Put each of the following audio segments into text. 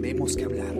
tenemos que hablar.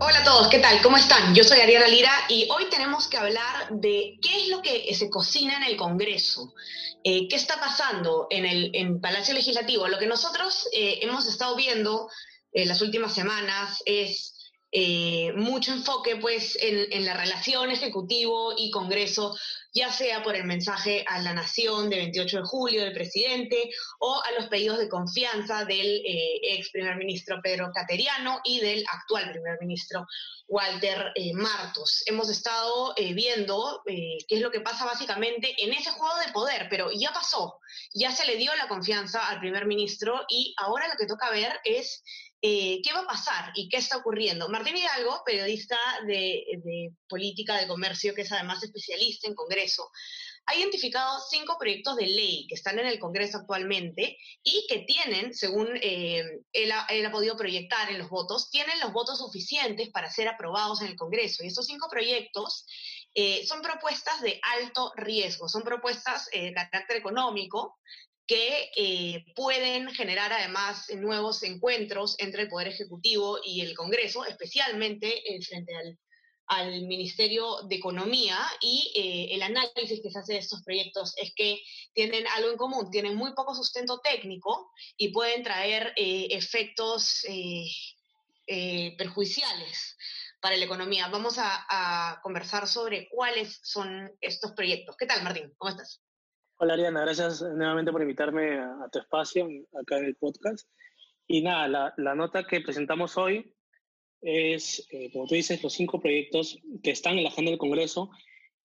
Hola a todos, ¿qué tal? ¿Cómo están? Yo soy Ariana Lira y hoy tenemos que hablar de qué es lo que se cocina en el Congreso, eh, qué está pasando en el Palacio Legislativo. Lo que nosotros eh, hemos estado viendo en las últimas semanas es eh, mucho enfoque pues en, la relación ejecutivo y Congreso, ya sea por el mensaje a la nación de 28 de julio del presidente o a los pedidos de confianza del eh, ex primer ministro Pedro Cateriano y del actual primer ministro Walter eh, Martos. Hemos estado viendo qué es lo que pasa básicamente en ese juego de poder, pero ya pasó, ya se le dio la confianza al primer ministro y ahora lo que toca ver es eh, ¿Qué va a pasar y qué está ocurriendo? Martín Hidalgo, periodista de, política de comercio, que es además especialista en Congreso, ha identificado cinco proyectos de ley que están en el Congreso actualmente y que tienen, según eh, él, ha, podido proyectar en los votos, tienen los votos suficientes para ser aprobados en el Congreso. Y estos cinco proyectos eh, son propuestas de alto riesgo, son propuestas de carácter económico que eh, pueden generar además nuevos encuentros entre el Poder Ejecutivo y el Congreso, especialmente eh, frente al, Ministerio de Economía y eh, el análisis que se hace de estos proyectos es que tienen algo en común, tienen muy poco sustento técnico y pueden traer efectos perjudiciales para la economía. Vamos a, a conversar sobre cuáles son estos proyectos. ¿Qué tal, Martín? ¿Cómo estás? Hola Ariana, gracias nuevamente por invitarme a, tu espacio acá en el podcast. Y nada, la, nota que presentamos hoy es, eh, como tú dices, los cinco proyectos que están en la agenda del Congreso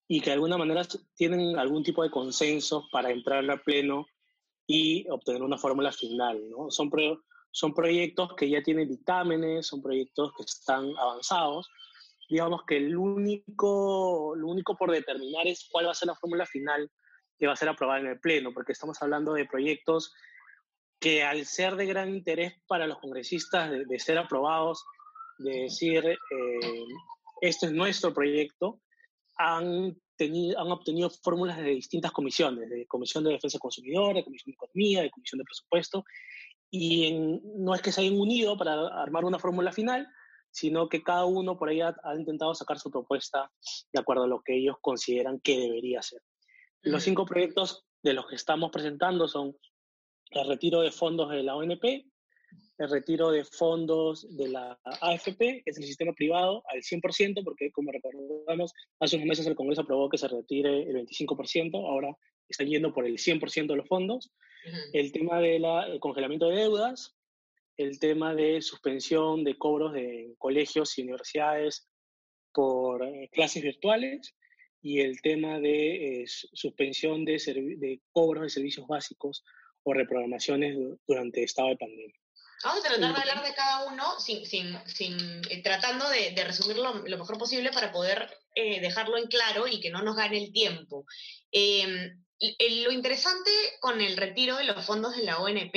y que de alguna manera tienen algún tipo de consenso para entrar a pleno y obtener una fórmula final. ¿no? Son, son proyectos que ya tienen dictámenes, son proyectos que están avanzados. Digamos que el único, lo único por determinar es cuál va a ser la fórmula final que va a ser aprobada en el Pleno, porque estamos hablando de proyectos que al ser de gran interés para los congresistas de, ser aprobados, de decir, eh, este es nuestro proyecto, han, tenido, han obtenido fórmulas de distintas comisiones, de Comisión de Defensa del Consumidor, de Comisión de Economía, de Comisión de Presupuesto, y no es que se hayan unido para armar una fórmula final, sino que cada uno por ahí ha intentado sacar su propuesta de acuerdo a lo que ellos consideran que debería ser. Los cinco proyectos de los que estamos presentando son el retiro de fondos de la ONP, el retiro de fondos de la AFP, que es el sistema privado, al 100%, porque como recordamos, hace unos meses el Congreso aprobó que se retire el 25%, ahora están yendo por el 100% de los fondos. El tema del congelamiento de deudas, el tema de suspensión de cobros de colegios y universidades por eh, clases virtuales, y el tema de eh, suspensión de, de cobros de servicios básicos o reprogramaciones durante estado de pandemia. Vamos a tratar de hablar de cada uno sin, sin, sin eh, tratando de, de resumirlo lo mejor posible para poder eh, dejarlo en claro y que no nos gane el tiempo. Em, lo interesante con el retiro de los fondos de la ONP,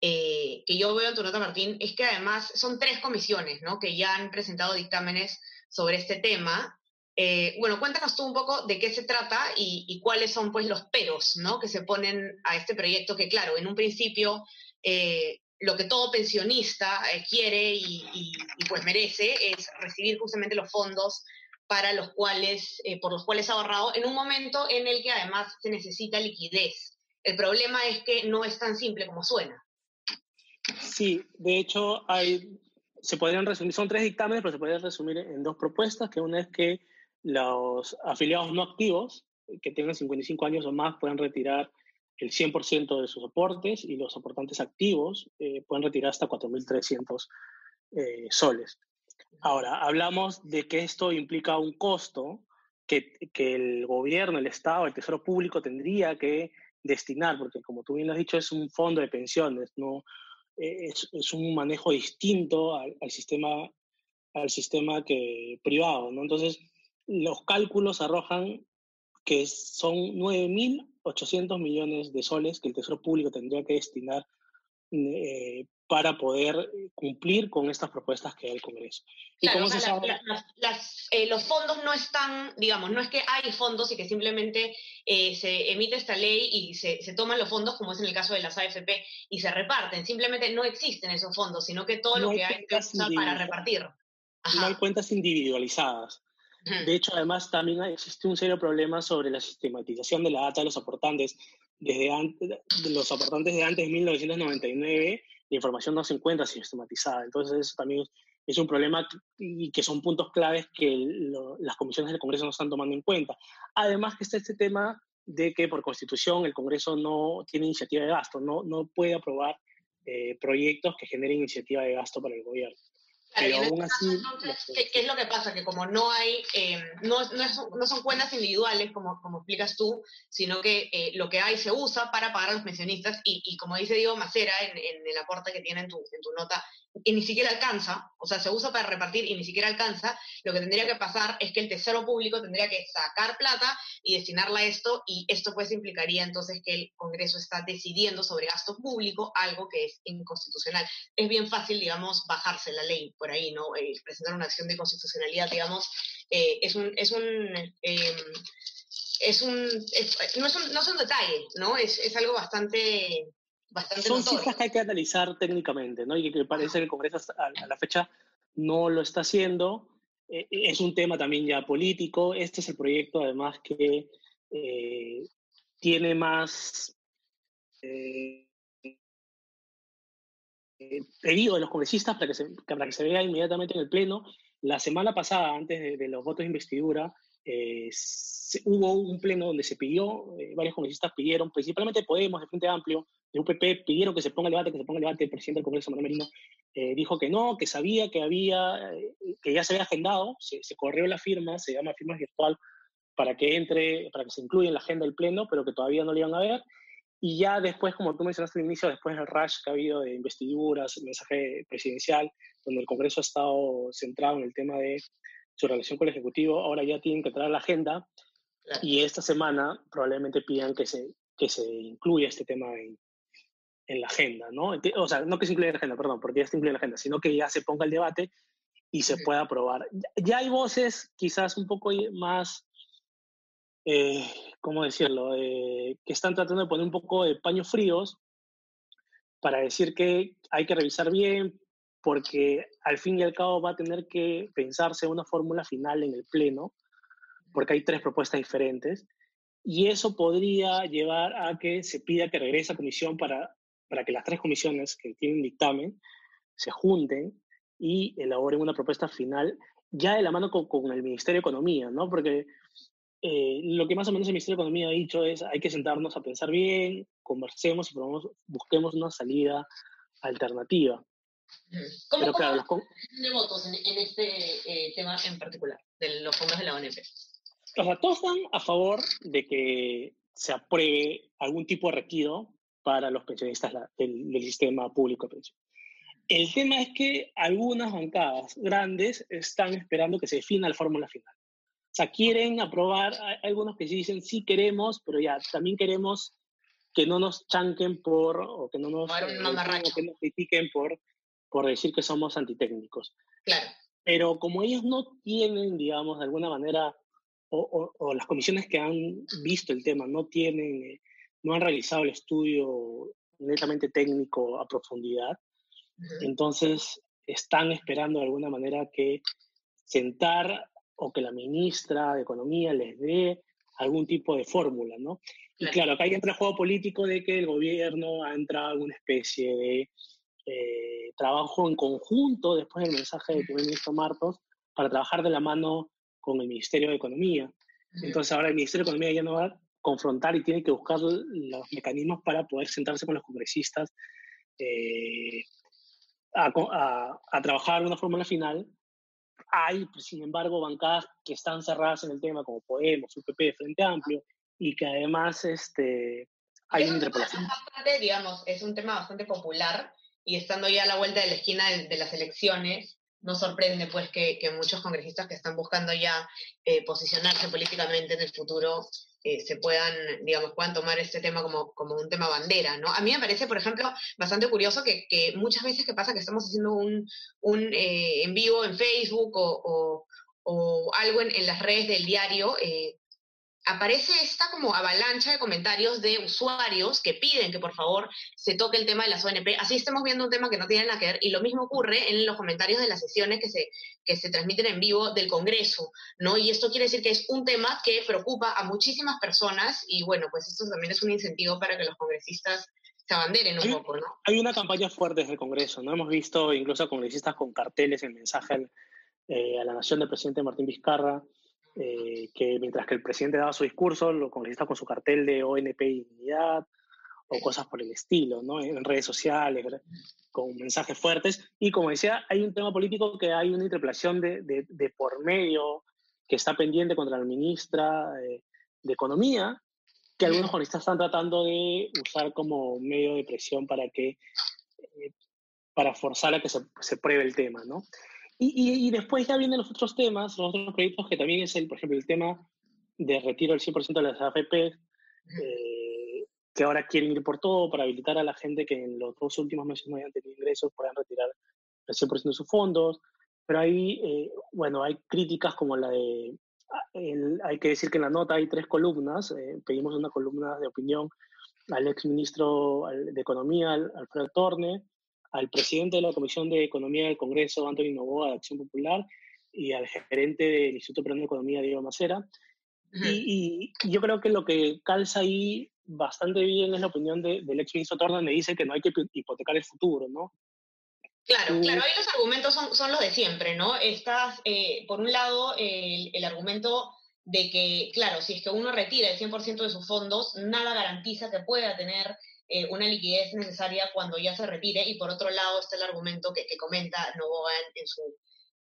que yo veo en tu nota, Martín, es que además son tres comisiones ¿no? que ya han presentado dictámenes sobre este tema eh, bueno, cuéntanos tú un poco de qué se trata y, cuáles son pues los peros ¿no? que se ponen a este proyecto que claro, en un principio eh, lo que todo pensionista eh, quiere y, pues merece es recibir justamente los fondos para los cuales, por los cuales ha ahorrado en un momento en el que además se necesita liquidez. El problema es que no es tan simple como suena. Sí, de hecho hay, se podrían resumir, son tres dictámenes, pero se podrían resumir en dos propuestas, que una es que los afiliados no activos que tengan 55 años o más pueden retirar el 100% de sus aportes y los aportantes activos eh, pueden retirar hasta 4.300 eh, soles. Ahora, hablamos de que esto implica un costo que, que, el gobierno, el Estado, el Tesoro Público tendría que destinar, porque como tú bien lo has dicho, es un fondo de pensiones, no es, es un manejo distinto al, al, sistema, al sistema que, privado. ¿no? Entonces, los cálculos arrojan que son 9.800 millones de soles que el Tesoro Público tendría que destinar eh, para poder cumplir con estas propuestas que da el Congreso. Claro, eh, los fondos no están, digamos, no es que hay fondos y que simplemente eh, se emite esta ley y se, toman los fondos, como es en el caso de las AFP, y se reparten. Simplemente no existen esos fondos, sino que todo lo que hay que usar para repartir. No hay cuentas individualizadas. De hecho, además, también existe un serio problema sobre la sistematización de la data de los aportantes. Desde antes, de los aportantes de antes de 1999 la información no se encuentra sistematizada. Entonces, eso también es un problema y que son puntos claves que las comisiones del Congreso no están tomando en cuenta. Además que está este tema de que por constitución el Congreso no tiene iniciativa de gasto, no, no puede aprobar eh, proyectos que generen iniciativa de gasto para el gobierno. Pero aún así... ¿qué, es lo que pasa? Que como no hay, eh, no, no, son cuentas individuales, como, como explicas tú, sino que eh, lo que hay se usa para pagar a los pensionistas y, y como dice Diego Macera en, en, el aporte que tiene en tu, en tu nota, y ni siquiera alcanza, o sea, se usa para repartir y ni siquiera alcanza, lo que tendría que pasar es que el Tesoro Público tendría que sacar plata y destinarla a esto, y esto pues implicaría entonces que el Congreso está decidiendo sobre gasto público, algo que es inconstitucional. Es bien fácil, digamos, bajarse la ley por ahí, ¿no? Eh, presentar una acción de constitucionalidad, digamos, eh, es un... Es un em, es un, no, es un, no es un detalle, ¿no? Es, es algo bastante son cifras que hay que analizar técnicamente, ¿no? Y que parece que el Congreso a, la fecha no lo está haciendo. Eh, es un tema también ya político. Este es el proyecto, además, que eh, tiene más eh, pedido de los congresistas para que, se, para que se vea inmediatamente en el Pleno. La semana pasada, antes de, los votos de investidura, hubo un pleno donde se pidió, varios congresistas pidieron, principalmente Podemos, de Frente Amplio, de UPP pidieron que se ponga el debate, que se ponga el debate, el presidente del Congreso, Manuel Merino, eh, dijo que no, que sabía que había, eh, que ya se había agendado, se, corrió la firma, se llama firma virtual, para que entre, para que se incluya en la agenda del Pleno, pero que todavía no lo iban a ver. Y ya después, como tú mencionaste al inicio, después del rush que ha habido de investiduras, mensaje presidencial, donde el Congreso ha estado centrado en el tema de su relación con el Ejecutivo, ahora ya tienen que entrar a la agenda y esta semana probablemente pidan que se, que se incluya este tema en, en la agenda, ¿no? O sea, no que se incluya en la agenda, perdón, porque ya se incluye en la agenda, sino que ya se ponga el debate y se pueda aprobar. Ya hay voces quizás un poco más, eh, ¿cómo decirlo?, eh, que están tratando de poner un poco de paños fríos para decir que hay que revisar bien, porque al fin y al cabo va a tener que pensarse una fórmula final en el Pleno, porque hay tres propuestas diferentes, y eso podría llevar a que se pida que regrese a comisión para para que las tres comisiones que tienen dictamen se junten y elaboren una propuesta final ya de la mano con, el Ministerio de Economía, ¿no? Porque eh, lo que más o menos el Ministerio de Economía ha dicho es hay que sentarnos a pensar bien, conversemos y busquemos una salida alternativa. ¿Cómo, Pero, claro, de votos en, este eh, tema en particular, de los fondos de la ONP? O sea, todos están a favor de que se apruebe algún tipo de retiro para los pensionistas del, sistema público de pensión. El tema es que algunas bancadas grandes están esperando que se defina la fórmula final. O sea, quieren aprobar, hay algunos que sí dicen sí queremos, pero ya también queremos que no nos chanquen por, o que no nos, eh, que nos critiquen por, por decir que somos antitécnicos. Claro. Pero como ellos no tienen, digamos, de alguna manera, o, o, las comisiones que han visto el tema no tienen eh, no han realizado el estudio netamente técnico a profundidad. Entonces, están esperando de alguna manera que sentar o que la ministra de Economía les dé algún tipo de fórmula, ¿no? Y claro, acá hay entra el juego político de que el gobierno ha entrado en una especie de eh, trabajo en conjunto después del mensaje del primer ministro Martos para trabajar de la mano con el Ministerio de Economía. Entonces ahora el Ministerio de Economía ya no va confrontar y tiene que buscar los mecanismos para poder sentarse con los congresistas eh, a, trabajar de una fórmula final. Hay, pues, sin embargo, bancadas que están cerradas en el tema, como Podemos, UPP, Frente Amplio, y que además este, hay una interpelación. digamos, es un tema bastante popular y estando ya a la vuelta de la esquina de, las elecciones, no sorprende pues que, muchos congresistas que están buscando ya eh, posicionarse políticamente en el futuro eh, se puedan, digamos, puedan tomar este tema como, como un tema bandera, ¿no? A mí me parece, por ejemplo, bastante curioso que, que muchas veces que pasa que estamos haciendo un, un eh, en vivo en Facebook o, o, o algo en, en, las redes del diario, eh, aparece esta como avalancha de comentarios de usuarios que piden que por favor se toque el tema de las ONP. Así estamos viendo un tema que no tiene nada que ver y lo mismo ocurre en los comentarios de las sesiones que se, que se transmiten en vivo del Congreso, ¿no? Y esto quiere decir que es un tema que preocupa a muchísimas personas y bueno, pues esto también es un incentivo para que los congresistas se abanderen un poco, ¿no? Hay una campaña fuerte desde el Congreso, ¿no? Hemos visto incluso congresistas con carteles en mensaje eh, a la nación del presidente Martín Vizcarra, eh, que mientras que el presidente daba su discurso, lo congresistas con su cartel de ONP y dignidad o cosas por el estilo, ¿no? En redes sociales, con mensajes fuertes. Y como decía, hay un tema político que hay una interpelación de, de, de por medio que está pendiente contra la ministra de, de Economía, que algunos congresistas están tratando de usar como medio de presión para que eh, para forzar a que se, se pruebe el tema, ¿no? Y, y, después ya vienen los otros temas, los otros proyectos que también es, el, por ejemplo, el tema de retiro del 100% de las AFP, eh, que ahora quieren ir por todo para habilitar a la gente que en los dos últimos meses no hayan tenido ingresos puedan retirar el 100% de sus fondos. Pero ahí, eh, bueno, hay críticas como la de, el, hay que decir que en la nota hay tres columnas, eh, pedimos una columna de opinión al ex ministro de Economía, Alfredo Torne, al presidente de la Comisión de Economía del Congreso, Antonio Novoa, de Acción Popular, y al gerente del Instituto Peruano de Economía, Diego Macera. Y, y, yo creo que lo que calza ahí bastante bien es la opinión de, del ex ministro Torna, me dice que no hay que hipotecar el futuro, ¿no? Claro, uh, claro, ahí los argumentos son, son, los de siempre, ¿no? Estás, eh, por un lado, el, el argumento de que, claro, si es que uno retira el 100% de sus fondos, nada garantiza que pueda tener eh, una liquidez necesaria cuando ya se retire. Y por otro lado está el argumento que, que comenta Novoa en, en, su,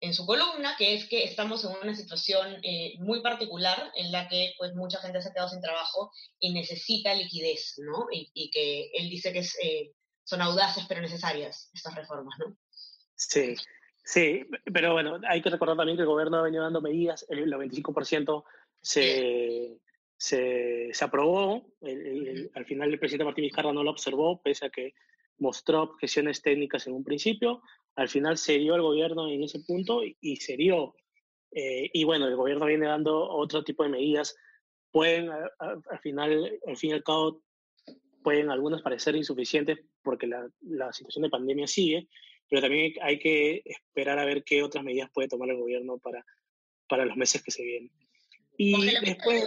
en su columna, que es que estamos en una situación eh, muy particular en la que pues mucha gente se ha quedado sin trabajo y necesita liquidez, ¿no? Y, y que él dice que es, eh, son audaces pero necesarias estas reformas, ¿no? Sí, sí, pero bueno, hay que recordar también que el gobierno ha venido dando medidas, el, el 25% se, se, se aprobó, el, el, al final el presidente Martín Vizcarra no lo observó, pese a que mostró objeciones técnicas en un principio, al final se dio el gobierno en ese punto y, y se dio. Eh, y bueno, el gobierno viene dando otro tipo de medidas. Pueden, a, a, al final, al fin y al cabo, pueden algunas parecer insuficientes porque la, la situación de pandemia sigue, pero también hay que esperar a ver qué otras medidas puede tomar el gobierno para, para los meses que se vienen. Y después...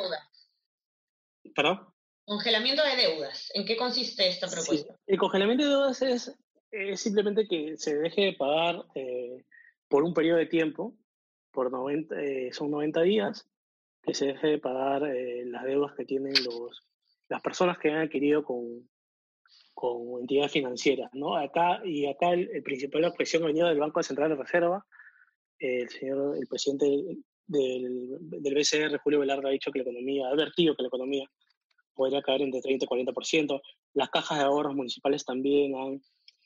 ¿Perdón? Congelamiento de deudas. ¿En qué consiste esta propuesta? Sí. El congelamiento de deudas es, es, simplemente que se deje de pagar eh, por un periodo de tiempo, por 90, eh, son 90 días, que se deje de pagar eh, las deudas que tienen los, las personas que han adquirido con, con entidades financieras. ¿no? Acá, y acá el, el principal objeción ha venido del Banco Central de Reserva. el señor, el presidente del, del BCR, Julio Velarde, ha dicho que la economía, ha advertido que la economía podría caer entre 30 y 40%. Las cajas de ahorros municipales también han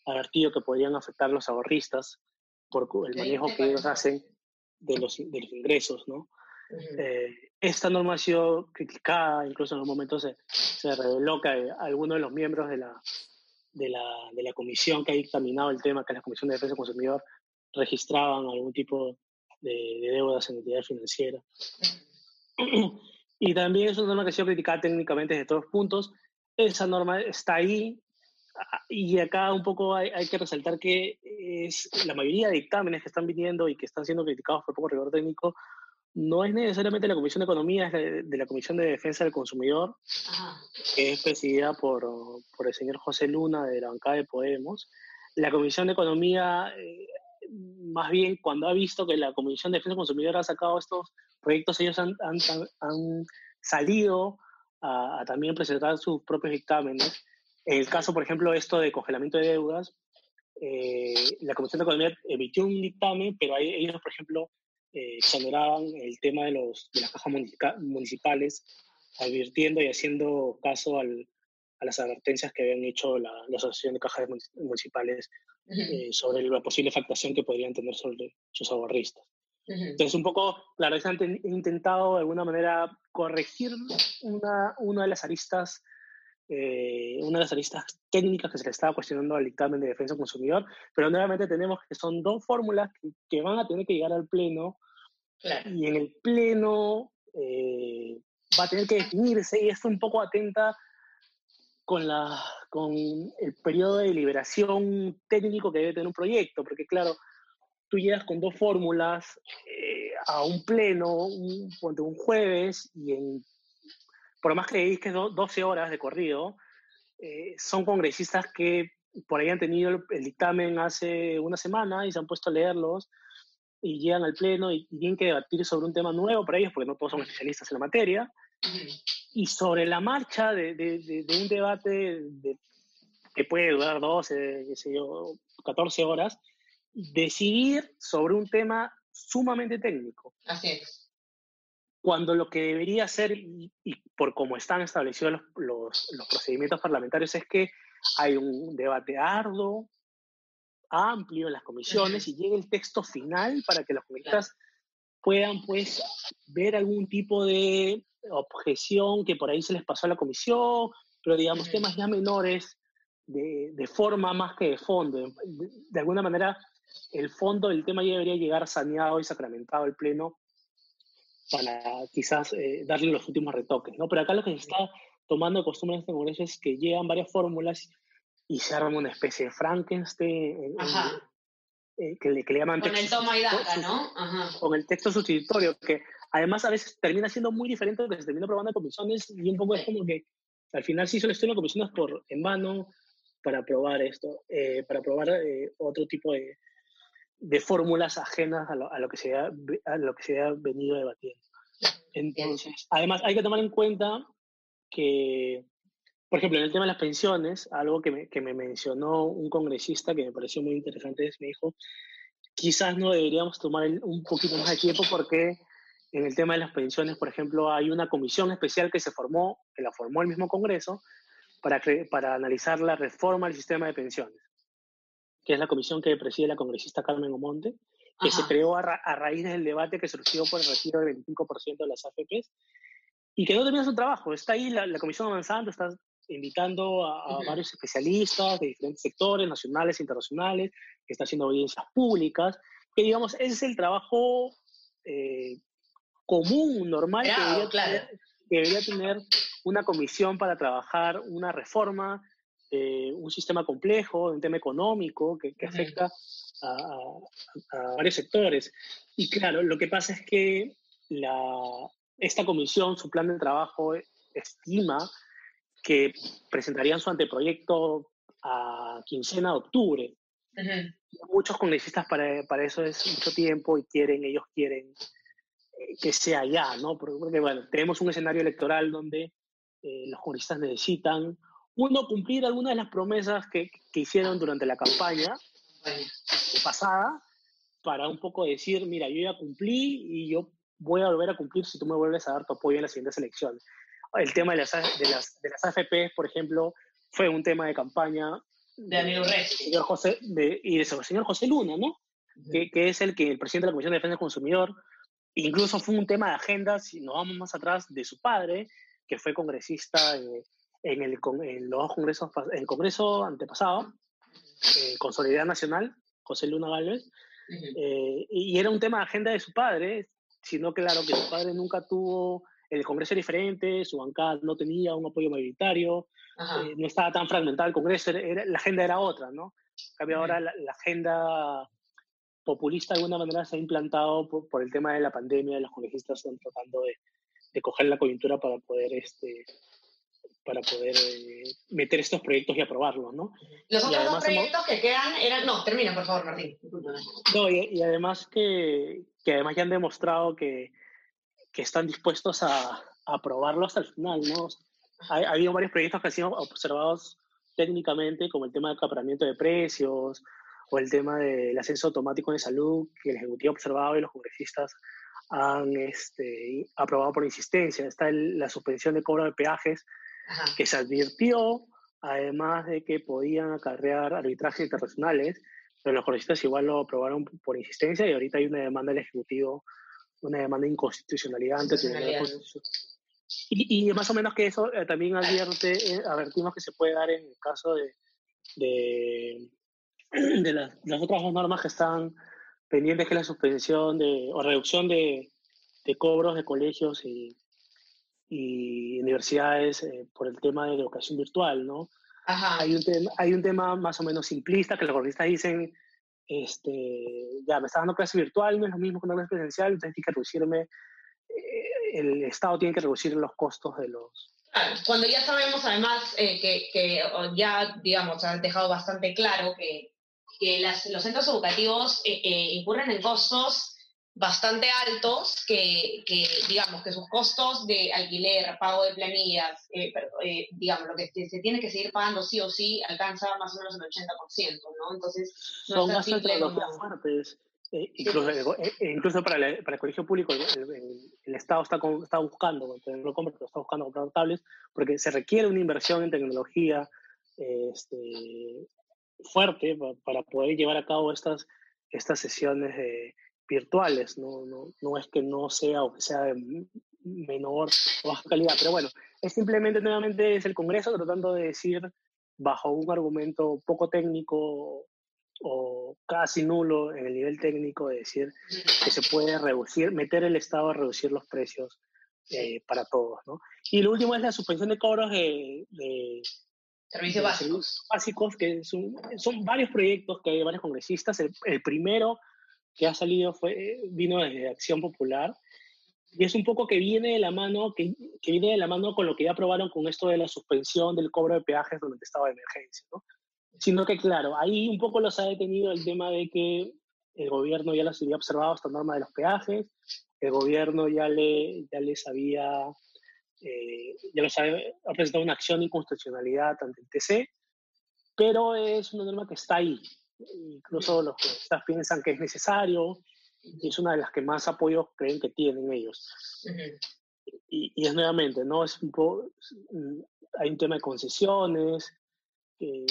advertido que podrían afectar a los ahorristas por el manejo que ellos hacen de los, de los ingresos, ¿no? Uh -huh. eh, esta norma ha sido criticada, incluso en los momentos se, se reveló que algunos de los miembros de la, de, la, de la comisión que ha dictaminado el tema, que es la Comisión de Defensa del Consumidor, registraban algún tipo de, de deudas en entidades financieras. Y también es una norma que ha sido criticada técnicamente desde todos puntos. Esa norma está ahí y acá un poco hay, hay, que resaltar que es la mayoría de dictámenes que están viniendo y que están siendo criticados por poco rigor técnico no es necesariamente la Comisión de Economía, es de, de la Comisión de Defensa del Consumidor, Ajá. que es presidida por, por el señor José Luna de la bancada de Podemos. La Comisión de Economía, eh, más bien cuando ha visto que la Comisión de Defensa del Consumidor ha sacado estos proyectos, ellos han, han, han salido a, a, también presentar sus propios dictámenes. En el caso, por ejemplo, esto de congelamiento de deudas, eh, la Comisión de Economía emitió un dictamen, pero ahí, ellos, por ejemplo, eh, exoneraban el tema de, los, de las cajas municipales, advirtiendo y haciendo caso al, a las advertencias que habían hecho la, la Asociación de Cajas Municipales eh, sobre la posible afectación que podrían tener sobre sus ahorristas. Entonces, un poco, claro, han intentado de alguna manera corregir una, una de las aristas, eh, una de las aristas técnicas que se le estaba cuestionando al dictamen de defensa del consumidor, pero nuevamente tenemos que son dos fórmulas que, van a tener que llegar al Pleno y en el Pleno eh, va a tener que definirse y esto un poco atenta con, la, con el periodo de deliberación técnico que debe tener un proyecto, porque claro, tú llegas con dos fórmulas eh, a un pleno, un, un jueves, y en, por más que que 12 horas de corrido, eh, son congresistas que por ahí han tenido el, dictamen hace una semana y se han puesto a leerlos y llegan al pleno y, tienen que debatir sobre un tema nuevo para ellos, porque no todos son especialistas en la materia. Y sobre la marcha de, de, un debate que puede durar 12, qué sé yo, 14 horas, decidir sobre un tema sumamente técnico. Así es. Cuando lo que debería ser, y, por cómo están establecidos los, los, los, procedimientos parlamentarios, es que hay un debate arduo, amplio en las comisiones y llegue el texto final para que los comunistas puedan pues ver algún tipo de objeción que por ahí se les pasó a la comisión, pero digamos temas ya menores de, de forma más que de fondo. de, alguna manera el fondo del tema ya debería llegar saneado y sacramentado al Pleno para quizás eh, darle los últimos retoques, ¿no? Pero acá lo que se está tomando de costumbre en este Congreso es que llegan varias fórmulas y se arma una especie de Frankenstein eh, que, le, que, le, llaman Con el toma y daca, ¿no? Ajá. Con el texto sustitutorio, que además a veces termina siendo muy diferente de lo que se termina aprobando en comisiones y un poco es como que al final sí solo estoy en comisiones por, en vano para aprobar esto, eh, para aprobar otro tipo de, de fórmulas ajenas a lo, que se ha, a lo que se ha venido debatiendo. Entonces, además hay que tomar en cuenta que, por ejemplo, en el tema de las pensiones, algo que me, que me mencionó un congresista que me pareció muy interesante es, me dijo, quizás no deberíamos tomar un poquito más de tiempo porque en el tema de las pensiones, por ejemplo, hay una comisión especial que se formó, que la formó el mismo Congreso, para, para analizar la reforma del sistema de pensiones que es la comisión que preside la congresista Carmen Omonte, que se creó a, raíz del debate que surgió por el retiro del 25% de las AFPs y que no termina su trabajo. Está ahí la, comisión avanzando, está invitando a, varios especialistas de diferentes sectores, nacionales internacionales, que está haciendo audiencias públicas, que digamos, ese es el trabajo eh, común, normal, que, debería tener, que debería tener una comisión para trabajar una reforma eh, un sistema complejo, un tema económico que, afecta a, varios sectores. Y claro, lo que pasa es que la, esta comisión, su plan de trabajo, estima que presentarían su anteproyecto a quincena de octubre. Muchos congresistas para, para, eso es mucho tiempo y quieren, ellos quieren eh, que sea ya, ¿no? Porque, bueno, tenemos un escenario electoral donde eh, los congresistas necesitan uno, cumplir algunas de las promesas que, que hicieron durante la campaña pasada para un poco decir, mira, yo ya cumplí y yo voy a volver a cumplir si tú me vuelves a dar tu apoyo en las siguientes elecciones. El tema de las, de las, de las AFP, por ejemplo, fue un tema de campaña de amigo señor José, de, y del señor José Luna, ¿no? que, que, es el que el presidente de la Comisión de Defensa del Consumidor, incluso fue un tema de agenda, si nos vamos más atrás, de su padre, que fue congresista en el, en los congresos, en el congreso antepasado, eh, con Solidaridad Nacional, José Luna Gálvez, eh, y era un tema de agenda de su padre, sino claro que su padre nunca tuvo, el congreso era diferente, su bancada no tenía un apoyo mayoritario, eh, no estaba tan fragmentado el congreso, era, la agenda era otra, ¿no? Cambio ahora la, agenda populista de alguna manera se ha implantado por, por, el tema de la pandemia, los congresistas están tratando de, de coger la coyuntura para poder este, para poder eh, meter estos proyectos y aprobarlos, ¿no? Los otros dos proyectos que quedan eran... No, termina, por favor, Martín. No, y, además que, que, además ya han demostrado que, que están dispuestos a, a, aprobarlo hasta el final, ¿no? Ha, ha, habido varios proyectos que han sido observados técnicamente, como el tema del acaparamiento de precios o el tema del ascenso automático de salud, que el Ejecutivo ha observado y los congresistas han este, aprobado por insistencia. Está la suspensión de cobro de peajes que se advirtió, además de que podían acarrear arbitrajes internacionales, pero los congresistas igual lo aprobaron por insistencia y ahorita hay una demanda del Ejecutivo, una demanda de inconstitucionalidad ante Tribunal Constitucional. Y, y, más o menos que eso eh, también advierte, eh, advertimos que se puede dar en el caso de, de, de las, las, otras dos normas que están pendientes, que es la suspensión de, o reducción de, de cobros de colegios y, y universidades eh, por el tema de educación virtual, ¿no? Ajá. Hay, un tema, hay un tema más o menos simplista que los gobiernistas dicen, este, ya, me está dando clase virtual, no es lo mismo que una clase presencial, entonces tiene que reducirme, eh, el Estado tiene que reducir los costos de los... Claro, cuando ya sabemos además eh, que, que, ya, digamos, ha dejado bastante claro que, que las, los centros educativos eh, incurren en costos bastante altos que, que, digamos, que sus costos de alquiler, pago de planillas, eh, eh, digamos, lo que se tiene que seguir pagando sí o sí alcanza más o menos el 80%, ¿no? Entonces, no son más como... fuertes. Eh, incluso, incluso para, para, el colegio público, el, Estado está, está buscando, no compra, pero está buscando comprar tablets, porque se requiere una inversión en tecnología este, fuerte para, para poder llevar a cabo estas, estas sesiones de virtuales, no, no, no es que no sea o que sea de menor o baja calidad, pero bueno, es simplemente nuevamente es el Congreso tratando de decir bajo un argumento poco técnico o casi nulo en el nivel técnico de decir que se puede reducir, meter el Estado a reducir los precios eh, para todos, ¿no? Y lo último es la suspensión de cobros de, servicios básicos. básicos, que son, son varios proyectos que hay varios congresistas. el primero que ha salido fue, vino desde Acción Popular y es un poco que viene de la mano, que, que, viene de la mano con lo que ya aprobaron con esto de la suspensión del cobro de peajes durante estado de emergencia, ¿no? Sino que, claro, ahí un poco los ha detenido el tema de que el gobierno ya las había observado esta norma de los peajes, el gobierno ya, le, ya les había, eh, ya los ha, ha presentado una acción de inconstitucionalidad ante el TC, pero es una norma que está ahí, incluso los que piensan que es necesario, y es una de las que más apoyo creen que tienen ellos. y, y, es nuevamente, ¿no? Es un poco, mm, hay un tema de concesiones que,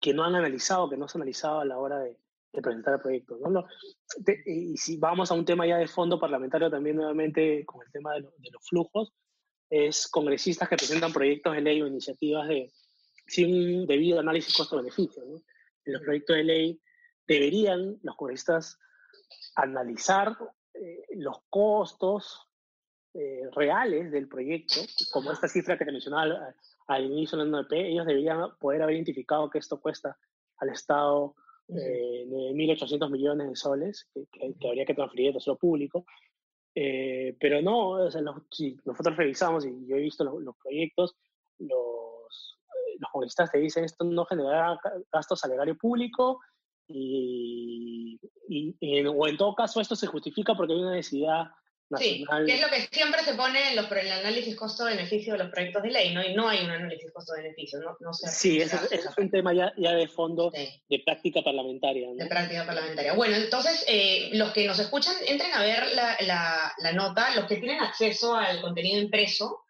que, no han analizado, que no se han analizado a la hora de, de presentar el proyecto. ¿no? y si vamos a un tema ya de fondo parlamentario también nuevamente con el tema de, de los flujos, es congresistas que presentan proyectos de ley o iniciativas de, sin debido análisis costo-beneficio. ¿no? En los proyectos de ley, deberían los congresistas analizar eh, los costos eh, reales del proyecto, como esta cifra que te mencionaba al, inicio del NOP, ellos deberían poder haber identificado que esto cuesta al Estado eh, 1.800 millones de soles, que, habría que transferir al tesoro público. Eh, pero no, o sea, si nosotros revisamos y yo he visto los, los proyectos, los los juristas te dicen esto no generará gasto salario público y, o en todo caso esto se justifica porque hay una necesidad nacional. Sí, que es lo que siempre se pone en, los, el análisis costo-beneficio de los proyectos de ley, ¿no? Y no hay un análisis costo-beneficio, ¿no? no sí, ese, es un tema ya, ya de fondo de práctica parlamentaria. De práctica parlamentaria. Bueno, entonces, eh, los que nos escuchan, entren a ver la, la, la nota, los que tienen acceso al contenido impreso,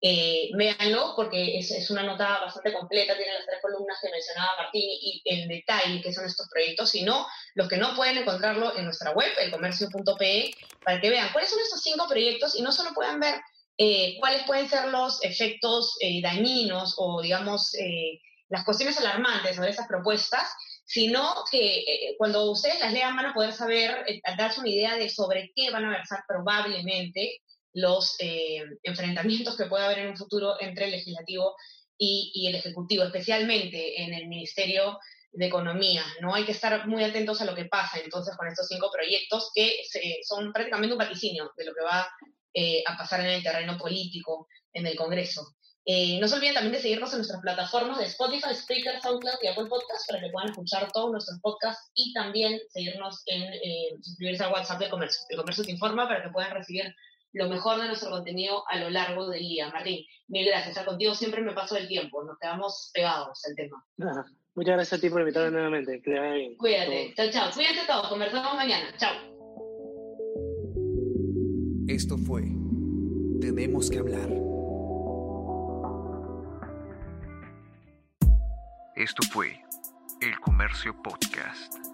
eh, véanlo porque es, es, una nota bastante completa, tiene las tres columnas que mencionaba Martín y el detalle que son estos proyectos, sino los que no pueden encontrarlo en nuestra web, elcomercio.pe, para que vean cuáles son estos cinco proyectos y no solo puedan ver eh, cuáles pueden ser los efectos eh, dañinos o, digamos, eh, las cuestiones alarmantes sobre esas propuestas, sino que eh, cuando ustedes las lean van a poder saber, eh, darse una idea de sobre qué van a versar probablemente los eh, enfrentamientos que puede haber en un futuro entre el legislativo y, el ejecutivo, especialmente en el Ministerio de Economía. No hay que estar muy atentos a lo que pasa entonces con estos cinco proyectos que son prácticamente un vaticinio de lo que va eh, a pasar en el terreno político en el Congreso. Eh, no se olviden también de seguirnos en nuestras plataformas de Spotify, Spreaker, SoundCloud y Apple Podcasts para que puedan escuchar todos nuestros podcasts y también seguirnos en suscribirse al WhatsApp del comercio. El comercio te informa para que puedan recibir lo mejor de nuestro contenido a lo largo del día. Martín, mil gracias. Estar contigo siempre me paso el tiempo, nos quedamos pegados al tema. muchas gracias a ti por invitarme nuevamente. Que bien. Cuídate. Chao, chao. Cuídense todos. Conversamos mañana. Chao. Esto fue Tenemos que hablar. Esto fue El Comercio Podcast.